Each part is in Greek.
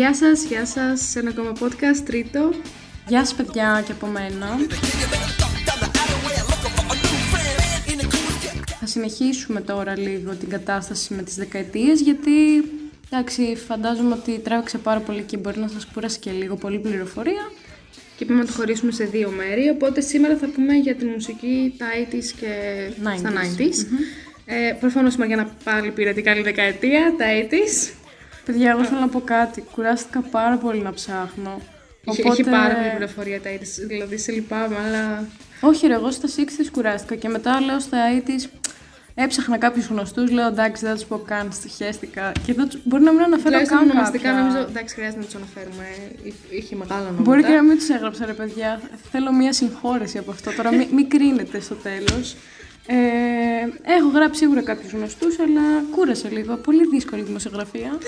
Γεια σας, γεια σας σε ένα ακόμα podcast, τρίτο. Γεια σας παιδιά και από μένα. Θα συνεχίσουμε τώρα λίγο την κατάσταση με τις δεκαετίες γιατί εντάξει φαντάζομαι ότι τράβηξε πάρα πολύ και μπορεί να σας κούρασε και λίγο πολύ πληροφορία. Και είπαμε να το χωρίσουμε σε δύο μέρη, οπότε σήμερα θα πούμε για τη μουσική τα 80s και 90s. στα 90s. Ε, προφανώς η Μαριάννα πάλι πήρε την καλή δεκαετία, τα 80s. Παιδιά, εγώ θέλω να πω κάτι. Κουράστηκα πάρα πολύ να ψάχνω. Είχε, έχει πάρα πολύ πληροφορία τα 80s, δηλαδή σε λυπάμαι, αλλά... Όχι ρε, εγώ στα 60s κουράστηκα και μετά λέω στα 80s έψαχνα κάποιους γνωστούς, λέω εντάξει δεν θα τους πω καν, στοιχέστηκα. Και δεν τους- μπορεί να μην αναφέρω Τουλάχιστον καν ονομαστικά κάποια. νομίζω, εντάξει χρειάζεται να τους αναφέρουμε, Εί- είχε μεγάλα ονόματα. Μπορεί και να μην τους έγραψα ρε παιδιά. Θέλω μία συγχώρεση από αυτό. Τώρα μην, μην κρίνετε στο τέλος. Ε, έχω γράψει σίγουρα κάποιους γνωστούς, αλλά κούρασε λίγο. Πολύ δύσκολη δημοσιογραφία.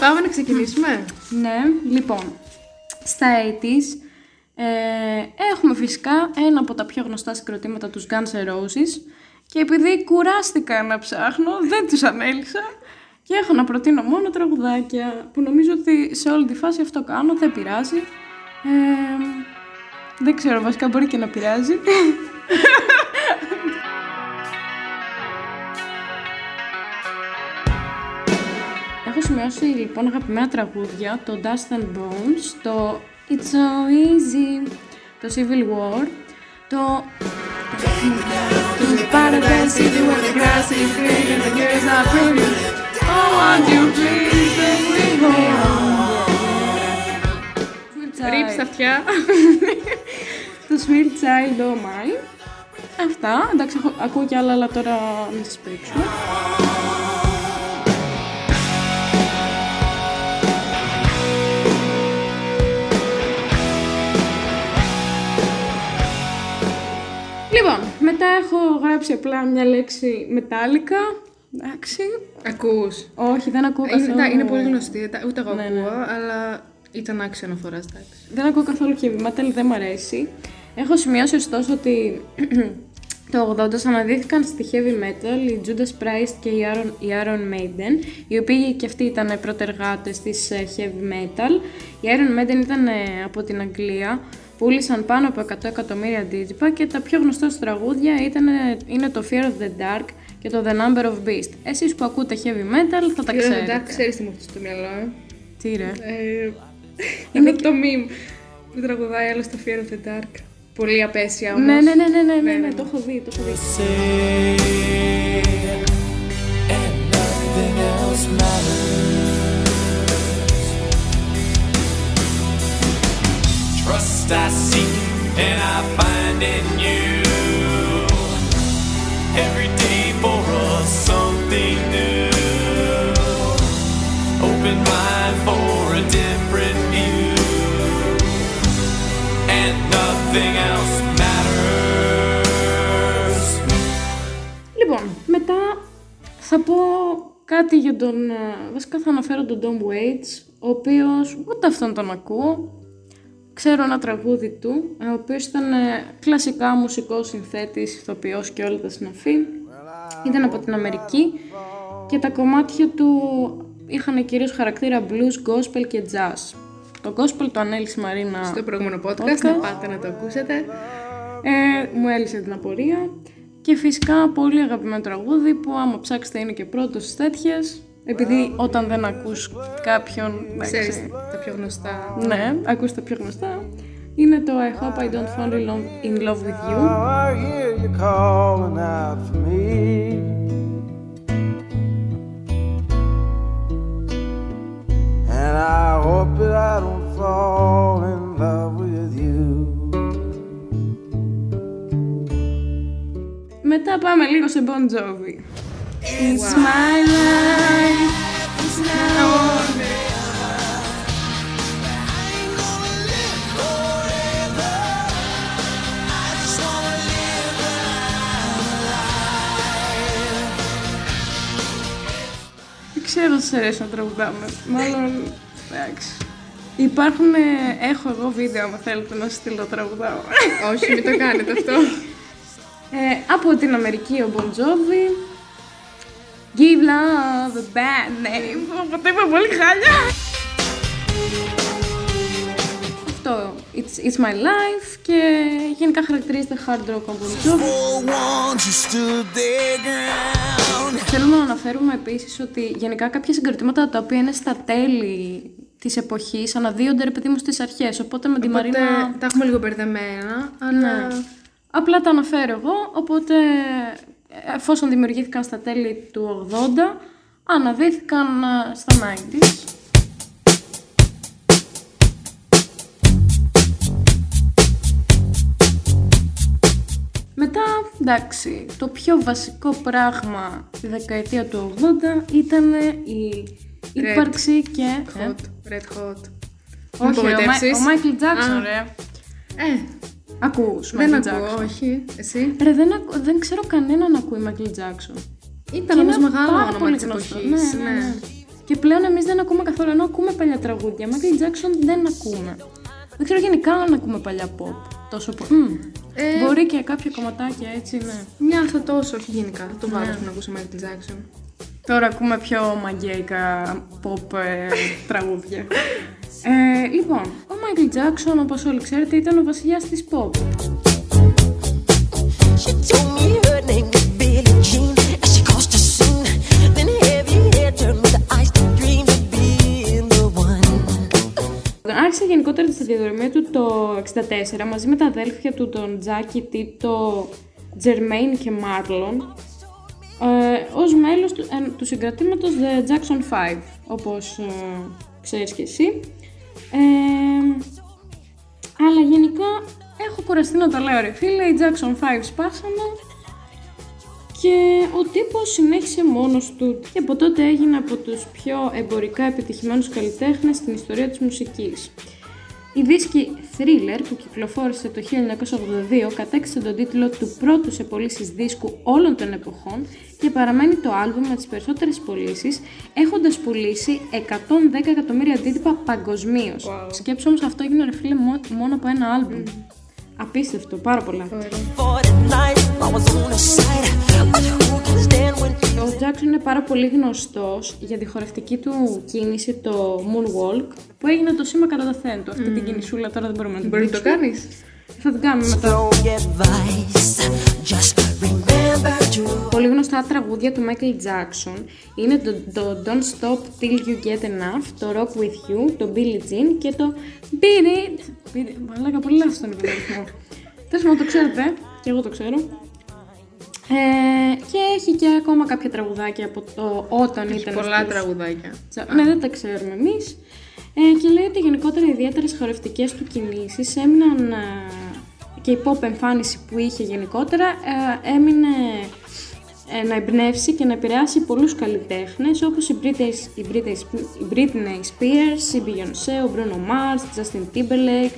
Πάμε να ξεκινήσουμε. ναι, λοιπόν. Στα 80s ε, έχουμε φυσικά ένα από τα πιο γνωστά συγκροτήματα τους Guns N' Roses και επειδή κουράστηκα να ψάχνω, δεν τους ανέλησα και έχω να προτείνω μόνο τραγουδάκια που νομίζω ότι σε όλη τη φάση αυτό κάνω, δεν πειράζει. Ε, δεν ξέρω, βασικά μπορεί και να πειράζει. Έχω σημειώσει λοιπόν αγαπημένα τραγούδια, το Dust and Bones, το It's So Easy, το Civil War, το To won't you please let me go Sweet Ρίψ Child. στα αυτιά. Το Sweet Child Oh My Αυτά, εντάξει έχω, ακούω κι άλλα αλλά τώρα μην σας πρίξω Λοιπόν, μετά έχω γράψει απλά μια λέξη μετάλλικα. Εντάξει. Ακούς. Όχι, δεν ακούω Είναι, καθόλου. τα- είναι πολύ γνωστή, τα- ούτε εγώ Ναι, ναι. ακούω, αλλά ήταν άξιο αναφοράς, εντάξει. Δεν ακούω καθόλου heavy metal, δεν μ' αρέσει. Έχω σημειώσει ωστόσο ότι το 80 αναδύθηκαν στη heavy metal η Judas Priest και η Iron, η Iron Maiden, οι οποίοι και αυτοί ήταν πρωτεργάτες της ε, heavy metal. Η Iron Maiden ήταν ε, από την Αγγλία, πούλησαν πάνω από 100 εκατομμύρια αντίτυπα και τα πιο γνωστά τους τραγούδια ήταν, ε, είναι το Fear of the Dark και το The Number of Beast. Εσείς που ακούτε heavy metal θα τα ξέρετε. Εντάξει, ξέρεις τι μου έρχεται στο μυαλό, ε. Τι ρε; Ε, είναι το meme που τραγουδάει άλλος στο Fear of the Dark. Πολύ απέσια όμως. Ναι, ναι, ναι, ναι, ναι, ναι, Ναι, ναι, ναι. το έχω δει, το έχω δει. Κάτι για τον... ε, Βασικά θα αναφέρω τον Tom Waits, ο οποίος ούτε αυτόν τον ακούω. Ξέρω ένα τραγούδι του, ε, ο οποίος ήταν ε, κλασικά μουσικός συνθέτης, ηθοποιός και όλα τα συναφή. Ήταν από την Αμερική και τα κομμάτια του είχαν κυρίως χαρακτήρα blues, gospel και jazz. Το gospel το ανέλησε η Μαρίνα Στο προηγούμενο podcast, podcast. να πάτε να το ακούσετε. Ε, μου έλυσε την απορία. Και φυσικά πολύ αγαπημένο τραγούδι που άμα ψάξετε είναι και πρώτος στις τέτοιες. Επειδή όταν δεν ακούς κάποιον... εντάξει, Ξέρεις τα πιο γνωστά. Ναι, ακούς τα πιο γνωστά. Είναι το I hope I don't fall in love, in love with you. I hear you calling out for me. And I hope that I don't fall in love with you. Μετά πάμε λίγο σε Bon Jovi. It's my life, it's now or never. Δεν ξέρω αν σας αρέσει να τραγουδάμε. Μάλλον, εντάξει. Υπάρχουν, ε, έχω εγώ βίντεο, αν θέλετε να σας στείλω τραγουδάω. Όχι, μην το κάνετε αυτό. Ε, από την Αμερική ο Bon Jovi. Give love a bad name. Οπότε είπα πολύ χάλια. Αυτό, it's, it's my life και γενικά χαρακτηρίζεται hard rock από τον Jovi. For once you stood their ground. Θέλουμε να αναφέρουμε επίσης ότι γενικά κάποια συγκροτήματα τα οποία είναι στα τέλη της εποχής αναδύονται ρε παιδί μου στις αρχές. Οπότε με τη Οπότε Μαρίνα τα έχουμε λίγο μπερδεμένα, αλλά... Ναι. Απλά τα αναφέρω εγώ, οπότε εφόσον δημιουργήθηκαν στα τέλη του 80, αναδύθηκαν ε, στα 90s. Μετά, εντάξει, το πιο βασικό πράγμα τη δεκαετία του 80 ήταν η ύπαρξη και... Ε, Hot, red hot. όχι, ρε, ο, Μάι- απογοητεύσεις; ο Μάικλ Τζάξον, Α. ρε. Ε, Ακούς δεν Michael ακούω, Jackson. όχι. Εσύ; Ρε, δεν, ακου- δεν ξέρω κανέναν να ακούει Michael Jackson. Ήταν Και όμως είναι μεγάλο πάρα όνομα πολύ της γνωστό. εποχής. Ναι, ναι, ναι. Και πλέον εμείς δεν ακούμε καθόλου, ενώ ακούμε παλιά τραγούδια. Michael Jackson δεν ακούμε. Δεν ξέρω γενικά αν ακούμε παλιά pop. Τόσο pop. Μμ. Ε, Μπορεί και κάποια κομματάκια έτσι, ναι. Μια θα τόσο, όχι γενικά. Θα το βάλω Ναι. ναι. να ακούσω Michael Jackson. Τώρα ακούμε πιο μαγκαίικα pop ε, τραγούδια. Ε, λοιπόν, ο Michael Jackson, όπως όλοι ξέρετε, ήταν ο βασιλιάς της pop. She told me her name was Billie Jean as she crossed the scene. Then heavy hair turned with the ice to dream of being the one. Άρχισε γενικότερα τη σταδιοδρομία του το 64 μαζί με τα αδέλφια του τον Τζάκι, Τίτο, Τζερμέιν και Μάρλον ε, ως μέλος του, ε, του συγκρατήματος The Jackson 5 όπως ε, ξέρεις και εσύ ε, αλλά γενικά έχω κουραστεί να το λέω ρε φίλε οι Jackson 5 σπάσανε και ο τύπος συνέχισε μόνος του και από τότε έγινε από τους πιο εμπορικά επιτυχημένους καλλιτέχνες στην ιστορία της μουσικής. Η δίσκη Thriller που κυκλοφόρησε το 1982 κατέκτησε τον τίτλο του πρώτου σε πωλήσεις δίσκου όλων των εποχών και παραμένει το άλμπουμ με τις περισσότερες πωλήσεις, έχοντας πουλήσει 110 εκατομμύρια αντίτυπα παγκοσμίως. Wow. Σκέψου όμως αυτό έγινε ρε φίλε μό- μόνο από ένα άλμπουμ. Απίστευτο, πάρα πολλά. For the night, I was on the side. But who can stand when Ο Jackson είναι πάρα πολύ γνωστός για τη χορευτική του κίνηση, το moonwalk, που έγινε το σήμα κατά το θέντο. Αυτή την κινησούλα τώρα δεν μπορούμε να την Μπορεί να το δείξουμε. κάνεις. Θα την κάνουμε μετά. strong advice? Just remember to Πολύ γνωστά τραγούδια του Michael Jackson είναι το, το Don't Stop Till You Get Enough, το Rock With You, το Billie Jean και το Beat It. Beat It. Μαλάκα, πολύ λάθος τον υπολογισμό. Τέλος πάντων, το ξέρετε, και εγώ το ξέρω. Ε, και έχει και ακόμα κάποια τραγουδάκια από το όταν Έχει ήταν πολλά στους- τραγουδάκια. Τσα- Ναι, δεν τα ξέρουμε εμείς. Ε, και λέει ότι γενικότερα οι ιδιαίτερες χορευτικές του κινήσεις έμειναν ε, και η pop εμφάνιση που είχε γενικότερα ε, έμεινε ε, να εμπνεύσει και να επηρεάσει πολλούς καλλιτέχνες όπως η Britney, η Britney, Sp- η Britney Spears, η Beyoncé, ο Bruno Mars, Justin Timberlake,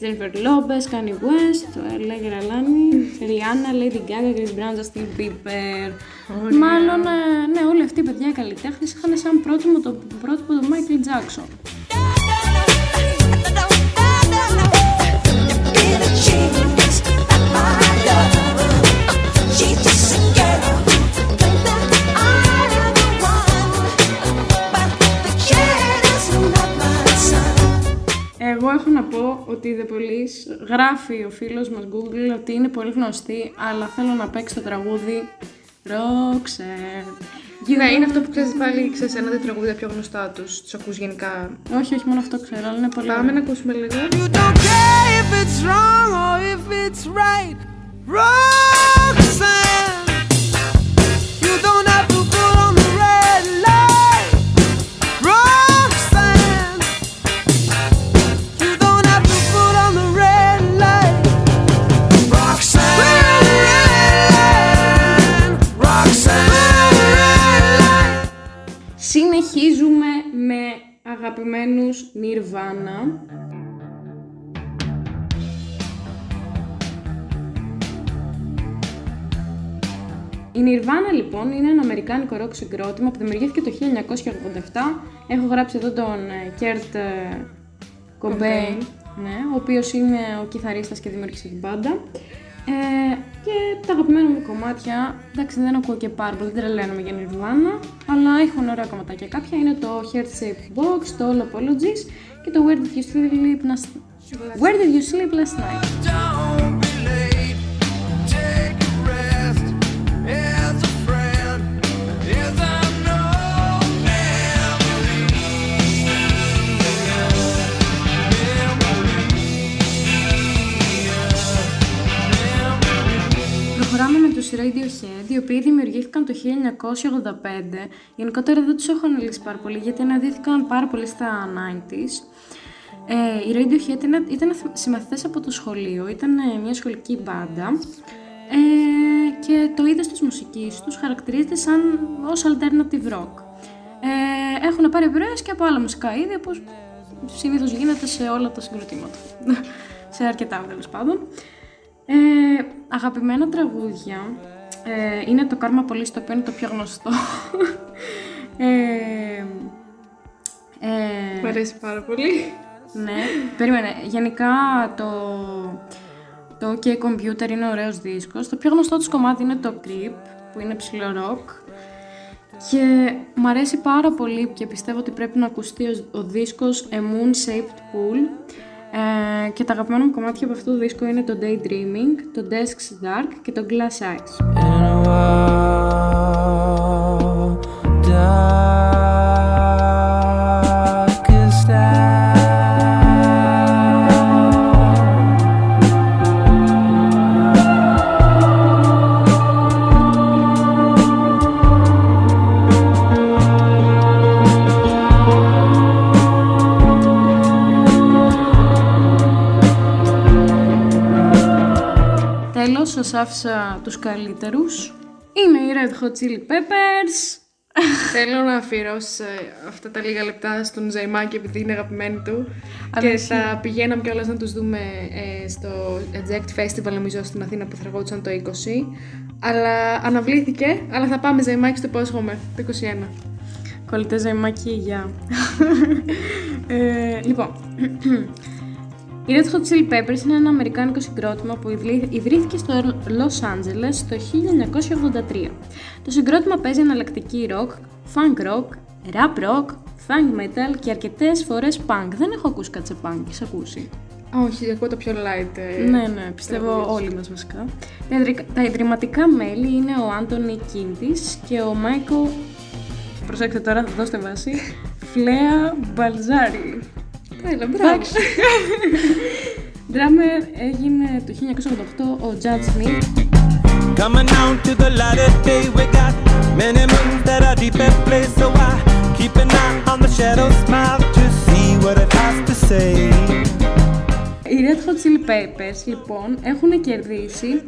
Jennifer Lopez, Kanye West, το Έλεγε Ραλάνη, Rihanna, Lady Gaga, Chris Brown, Justin Bieber. Μάλλον, ε, ναι, όλοι αυτοί οι παιδιά οι καλλιτέχνες είχαν σαν πρότυπο το πρότυπο του Michael Jackson. Εγώ έχω να πω ότι η The Police γράφει ο φίλος μας Google ότι είναι πολύ γνωστή, αλλά θέλω να παίξει το τραγούδι Roxanne. Ναι, είναι αυτό που ξέρεις πάλι, ξέρεις ένα-δύο τραγούδια πιο γνωστά τους. Τους ακούς γενικά. Όχι, όχι μόνο αυτό ξέρω, αλλά είναι πολύ Πάμε ωραίο. να ακούσουμε λίγο. You don't care if it's wrong or if it's right. Roxanne, Nirvana. Η Nirvana λοιπόν είναι ένα αμερικάνικο ροκ συγκρότημα που δημιουργήθηκε το 1987. Έχω γράψει εδώ τον ε, Kurt ε, Cobain, ναι, ο οποίος είναι ο κιθαρίστας και δημιούργησε την μπάντα. Ε, και τα αγαπημένα μου κομμάτια, εντάξει δεν ακούω και πάρα πολύ, δεν τρελαίνομαι για Nirvana, αλλά έχουν ωραία κομματάκια. Κάποια είναι το Heart Shaped Box, το All Apologies και το Where Did You Sleep, Last- Where Did You Sleep Last Night. Προχωράμε με τους Radiohead, οι οποίοι δημιουργήθηκαν το 1985. Γενικότερα δεν τους έχω αναλύσει πάρα πολύ, γιατί αναδύθηκαν πάρα πολύ στα 90s. Ε, οι Radiohead ήταν, ήταν συμμαθητές από το σχολείο, ήταν ε, μια σχολική μπάντα ε, και το είδος της μουσικής τους χαρακτηρίζεται σαν ως alternative rock. Ε, έχουν πάρει επιρροές και από άλλα μουσικά είδη, όπως συνήθως γίνεται σε όλα τα συγκροτήματα. σε αρκετά τέλος πάντων. Ε, αγαπημένα τραγούδια ε, είναι το Karma Police, το οποίο είναι το πιο γνωστό. ε, ε, Μ' αρέσει πάρα πολύ. ναι, περίμενε. Γενικά το, το OK Computer είναι ωραίος δίσκος. Το πιο γνωστό τους κομμάτι είναι το Creep, που είναι ψηλό rock. Και μου αρέσει πάρα πολύ και πιστεύω ότι πρέπει να ακουστεί ο, ο δίσκος A Moon Shaped Pool. Ε, και τα αγαπημένα μου κομμάτια από αυτό το δίσκο είναι το Daydreaming, το Desk's Dark και το Glass Eyes. Σας άφησα τους καλύτερους; Είναι οι Red Hot Chili Peppers. Θέλω να αφιερώσω ε, αυτά τα λίγα λεπτά στον Ζαϊμάκη επειδή είναι αγαπημένη του. Αλλά και ισχύει. θα πηγαίναμε κιόλας να τους δούμε ε, στο Eject Festival νομίζω στην Αθήνα που θα εργόντουσαν το 20. Αλλά αναβλήθηκε, αλλά θα πάμε Ζαϊμάκη στο υπόσχομαι, το 21. Κολλητέ ζαϊμάκι, γεια. ε, λοιπόν, οι Red Hot Chili Peppers είναι ένα αμερικάνικο συγκρότημα που ιδρύ- ιδρύθηκε στο Los Angeles το 1983. Το συγκρότημα παίζει εναλλακτική rock, funk rock, rap rock, funk metal και αρκετές φορές punk. Δεν έχω ακούσει κάτι σε punk, έχεις ακούσει; Όχι, ακούω το πιο light. ε, Ναι, ναι, πιστεύω όλοι μας βασικά. Τα, ιδρυ- τα ιδρυματικά μέλη είναι ο Άντωνι Κίντης και ο Μάικο, προσέξτε τώρα, δώστε βάση, Φλέα Μπαλζάρη. Έλα, μπράβο. Drummer έγινε το 1988 ο Judge Smith. Coming out to the light of day, we got many moons that are deep at play. So I keep an eye on the shadow smile to see what it has to say. Οι Red Hot Chili Peppers λοιπόν έχουν κερδίσει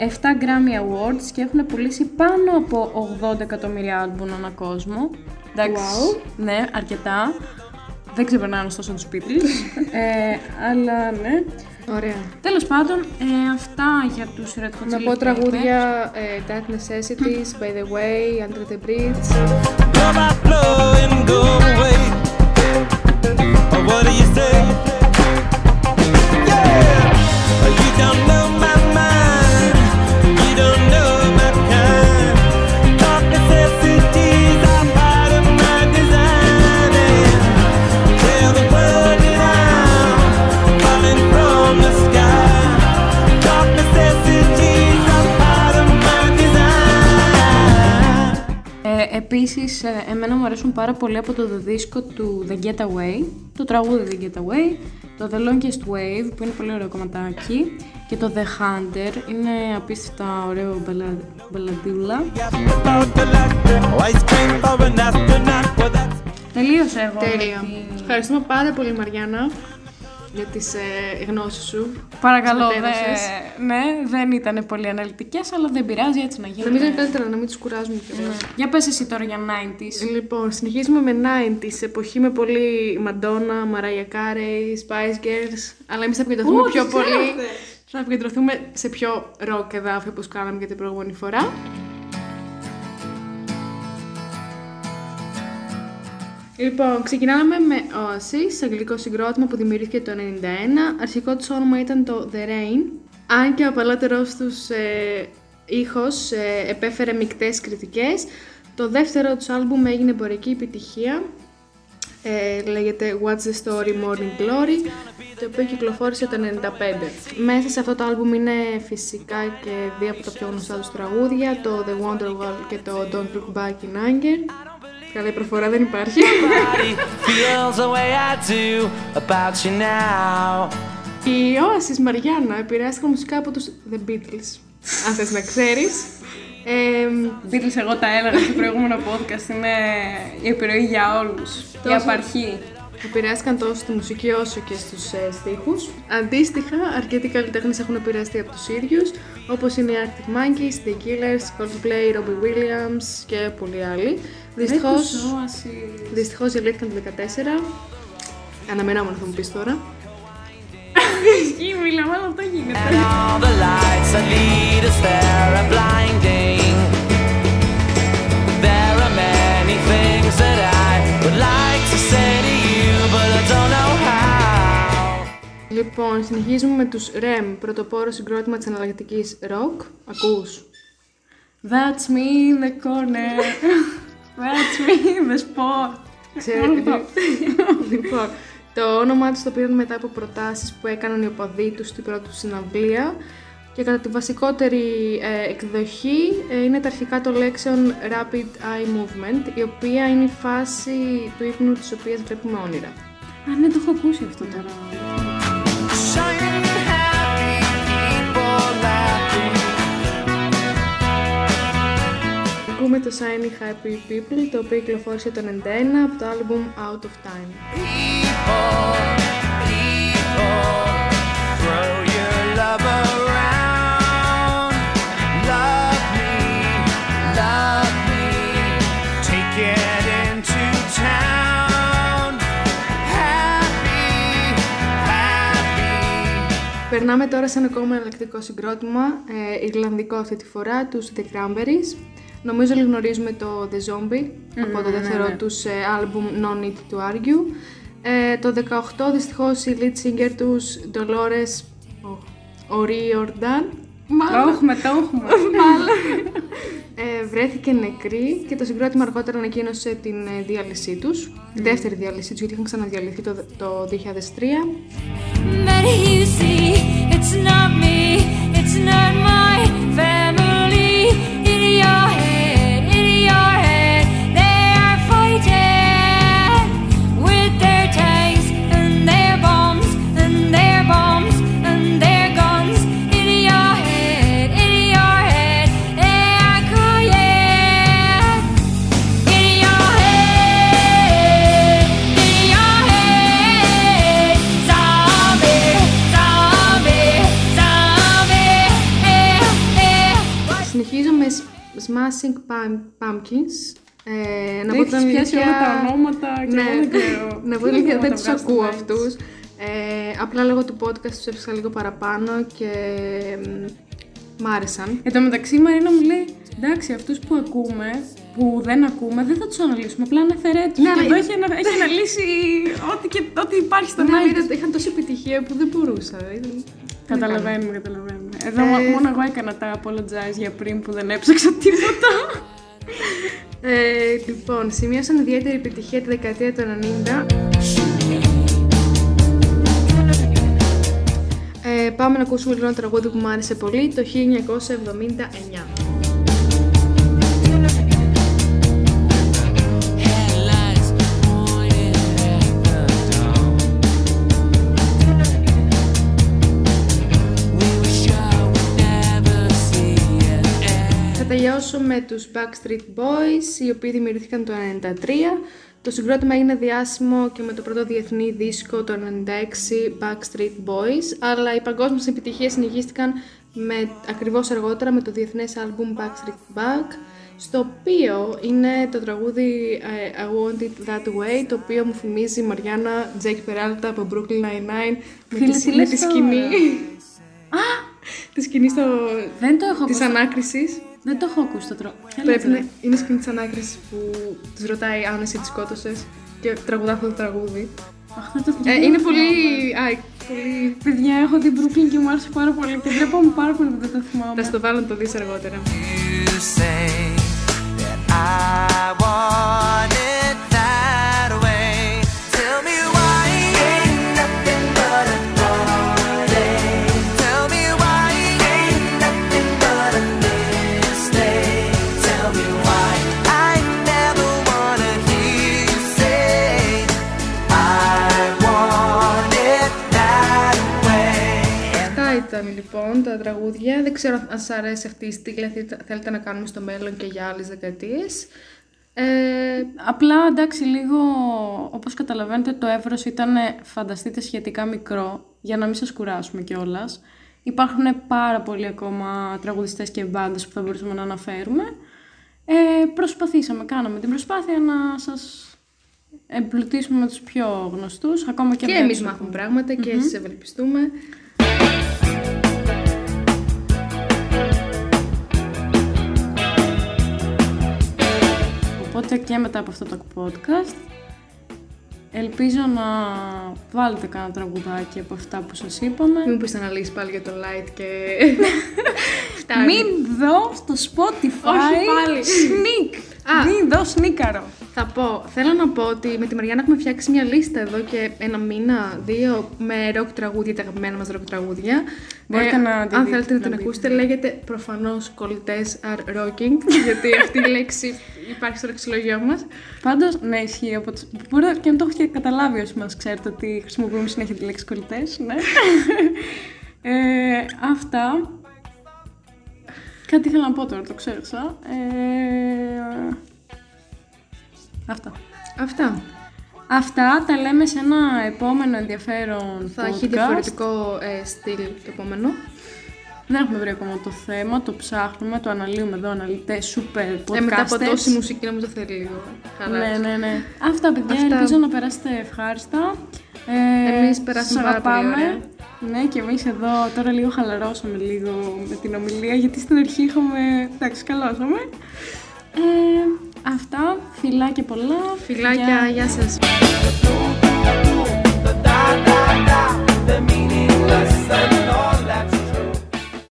ε, 7 Grammy Awards και έχουν πουλήσει πάνω από 80 εκατομμύρια άλμπουμ ανά κόσμο. Εντάξει, ναι, αρκετά. Δεν ξεπερνάνε ωστόσο τους Beatles, ε, αλλά ναι. Ωραία. Τέλος πάντων, ε, αυτά για τους Red Hot Να Chili πω Peppers. τραγούδια ε, Dark Necessities, By the Way, Under the Bridge. Go by flow and go away. Or what do you say? Επίσης, ε, εμένα μου αρέσουν πάρα πολύ από το δίσκο του The Getaway, το τραγούδι The Getaway, το The Longest Wave, που είναι πολύ ωραίο κομματάκι, και το The Hunter, είναι απίστευτα ωραίο μπαλα- μπαλαντούλα. About the light, ice cream for an astronaut. Well, that's Τελείωσα εγώ Τέλεια. με τη... Ευχαριστούμε πάρα πολύ Μαριάννα για τις ε, γνώσεις σου. Παρακαλώ, Μας δε, μετέδωσες. ναι, δεν ήταν πολύ αναλυτικές, αλλά δεν πειράζει έτσι να γίνει. Νομίζω είναι καλύτερα να μην τους κουράζουμε κιόλας. Για πες εσύ τώρα για 90s. Λοιπόν, συνεχίζουμε με 90s, εποχή με πολύ Madonna, Mariah Carey, Spice Girls, αλλά εμείς θα επικεντρωθούμε πιο πολύ. Θα επικεντρωθούμε σε πιο rock εδάφη όπως κάναμε και την προηγούμενη φορά. Λοιπόν, ξεκινάμε με Oasis, αγγλικό συγκρότημα που δημιουργήθηκε το 1991. Αρχικό τους όνομα ήταν το The Rain. Αν και ο απαλότερός τους ε, ήχος ε, επέφερε μικτές κριτικές, το δεύτερο τους άλμπουμ έγινε εμπορική επιτυχία. Ε, λέγεται What's the Story Morning Glory, το οποίο κυκλοφόρησε το 95. Μέσα σε αυτό το άλμπουμ είναι φυσικά και δύο από τα πιο γνωστά τους τραγούδια, το The Wonderwall και το Don't Look Back in Anger. Καλά, η προφορά δεν υπάρχει. Body feels the way I do about you now. Η Oasis Μαριάννα επηρεάστηκαν μουσικά από τους The Beatles, αν θες να ξέρεις. Ε, Beatles, εγώ τα έλεγα στο προηγούμενο podcast, είναι η επιρροή για όλους. Η Τόσο- απαρχή. επηρεάστηκαν τόσο στη μουσική όσο και στους ε, στίχους. Αντίστοιχα, αρκετοί καλλιτέχνες έχουν επηρεαστεί από τους ίδιους, όπως είναι οι Arctic Monkeys, The Killers, Coldplay, Robbie Williams και πολλοί άλλοι. Δυστυχώς, δυστυχώς διαλύθηκαν το 2014. Αναμέναμε να θα μου πεις τώρα. Ισχύει, μιλάμε, αλλά αυτό γίνεται. And all the lights that lead us there are blinding. There are many things Λοιπόν, συνεχίζουμε με τους REM, πρωτοπόρο συγκρότημα της αναλλακτικής rock. Ακούς. That's me in the corner. That's me in the spot. Ξέρετε, λοιπόν, το όνομά τους το πήραν μετά από προτάσεις που έκαναν οι οπαδοί τους στην πρώτη τους συναυλία και κατά τη βασικότερη ε, εκδοχή ε, είναι τα αρχικά των λέξεων Rapid Eye Movement, η οποία είναι η φάση του ύπνου της οποίας βλέπουμε όνειρα. Α, ναι, το έχω ακούσει αυτό τώρα. Ακούμε το Shiny Happy People, το οποίο κυκλοφόρησε το 91 από το album Out of Time. People, people, Περνάμε τώρα σε ένα ακόμα εναλλακτικό συγκρότημα, ε, Ιρλανδικό αυτή τη φορά, τους The Cranberries. Νομίζω όλοι γνωρίζουμε το The Zombie από το δεύτερο τους ε, άλμπουμ No Need to Argue. Ε, το 18 δυστυχώς η lead singer τους Dolores O'Riordan Το έχουμε, το έχουμε. ε, βρέθηκε νεκρή και το συγκρότημα αργότερα ανακοίνωσε την ε, διάλυσή τους, τη δεύτερη διάλυσή τους γιατί είχαν ξαναδιαλυθεί το, το 2003. But you see, it's not me, it's not my family. In your head, Smashing Pum- Pumpkins. Ε, να Δεν πω έχεις την πιάσει αλήθεια- όλα τα ονόματα και ναι, εγώ δεν ξέρω. να πω Τι την αλήθεια, ονόματα δεν τους βγάζετε ακούω μέσα. αυτούς. Ε, απλά λόγω του podcast τους έψαξα λίγο παραπάνω και μ, μ' άρεσαν. Εν τω μεταξύ η Μαρίνα μου λέει εντάξει αυτούς που ακούμε, που δεν ακούμε, δεν θα τους αναλύσουμε, απλά αναφέρε τους. Ναι, και αλλά- εδώ έχει, ανα- έχει αναλύσει ό,τι, και, ό,τι υπάρχει στον Ναι, άλλη. είδα, είχαν τόση επιτυχία που δεν μπορούσα. Ήταν- Καταλαβαίνουμε, καταλαβαίνουμε. Εδώ Ε, μόνο εγώ έκανα τα apologize για πριν που δεν έψαξα τίποτα. Ε, λοιπόν, σημείωσαν ιδιαίτερη επιτυχία τη δεκαετία του 90. Ε, πάμε να ακούσουμε λίγο ένα τραγούδι που μου άρεσε πολύ, το 1979. End. Θα τελειώσω με τους Backstreet Boys, οι οποίοι δημιουργήθηκαν το 1993. Το συγκρότημα έγινε διάσημο και με το πρώτο διεθνή δίσκο το 1996 Backstreet Boys, αλλά οι παγκόσμιες επιτυχίες συνεχίστηκαν με, ακριβώς αργότερα με το διεθνές άλμπουμ Backstreet Back, στο οποίο είναι το τραγούδι ε, I Want It That Way, το οποίο μου θυμίζει η Μαριάννα Τζέκ Περάλτα από Brooklyn Nine-Nine με, Φίλε, τη- τι με λες τη τώρα; σκηνή. τη σκηνή στο... δεν το έχω της ακούσει. ανάκρισης. Δεν το έχω ακούσει το τρόπο. Πρέπει να είναι η σκηνή της ανάκρισης που τη ρωτάει αν εσύ τη σκότωσες και τραγουδά αυτό το τραγούδι. Αχ, δεν το Ε, είναι πολύ. Α, πολύ. Παιδιά, έχω την Brooklyn και μου άρεσε πάρα πολύ και τρέπομαι πάρα πολύ που δεν το Θα θυμάμαι. στο βάλω να το δεις αργότερα. Ήταν λοιπόν τα τραγούδια. Δεν ξέρω αν σας αρέσει αυτή η στήλη, αν θέλετε- θέλετε να κάνουμε στο μέλλον και για άλλες δεκαετίες. Ε, Απλά εντάξει, λίγο όπως καταλαβαίνετε, το εύρος ήταν φανταστείτε σχετικά μικρό για να μην σας κουράσουμε κιόλας. Υπάρχουν πάρα πολλοί ακόμα τραγουδιστές και μπάντες που θα μπορούσαμε να αναφέρουμε. Ε, προσπαθήσαμε, κάναμε την προσπάθεια να σας εμπλουτίσουμε με τους πιο γνωστούς, ακόμα και, και με εμείς τους μάθουμε πράγματα και εσείς ευελπιστούμε. Οπότε και μετά από αυτό το podcast ελπίζω να βάλετε κάνα τραγουδάκι από αυτά που σας είπαμε. Μην πεις αναλύσεις πάλι για το light και... Φτάνει. Μην δω στο Spotify Όχι πάλι. sneak. Α. Μην δω σνίκαρο. Θα πω, θέλω να πω ότι με τη Μαριάννα έχουμε φτιάξει μια λίστα εδώ και ένα μήνα, δύο, με ροκ τραγούδια, τα αγαπημένα μας ροκ τραγούδια. Μπορείτε να τη Αν δείτε, θέλετε να να την δείτε. ακούσετε, λέγεται προφανώς κολλητές are rocking, γιατί αυτή η λέξη υπάρχει στο λεξιλογιό μας. Πάντως, ναι, ισχύει. Από τους... Μπορεί και να το έχετε καταλάβει όσοι μας ξέρετε ότι χρησιμοποιούμε συνέχεια τη λέξη κολλητές, ναι. ε, αυτά. Κάτι ήθελα να πω τώρα, το ξέχασα. Ε, αυτά. Αυτά. Αυτά τα λέμε σε ένα επόμενο ενδιαφέρον Θα έχει podcast. διαφορετικό ε, στυλ το επόμενο. Δεν έχουμε βρει ακόμα το θέμα, το ψάχνουμε, το αναλύουμε εδώ, αναλυτές, super podcasters. Ε, μετά από τόση μουσική νομίζω θέλει λίγο χαρά. Ναι, ναι, ναι. Αυτά, παιδιά, Αυτά. ελπίζω να περάσετε ευχάριστα. Ε, Εμείς περάσαμε σας πάρα πολύ αγαπάμε. ωραία. Ναι, και εμείς εδώ τώρα λίγο χαλαρώσαμε λίγο με την ομιλία, γιατί στην αρχή είχαμε, εντάξει, καλώσαμε. Ε, αυτά, φιλάκια πολλά. Φιλάκια, γεια σας. Da da da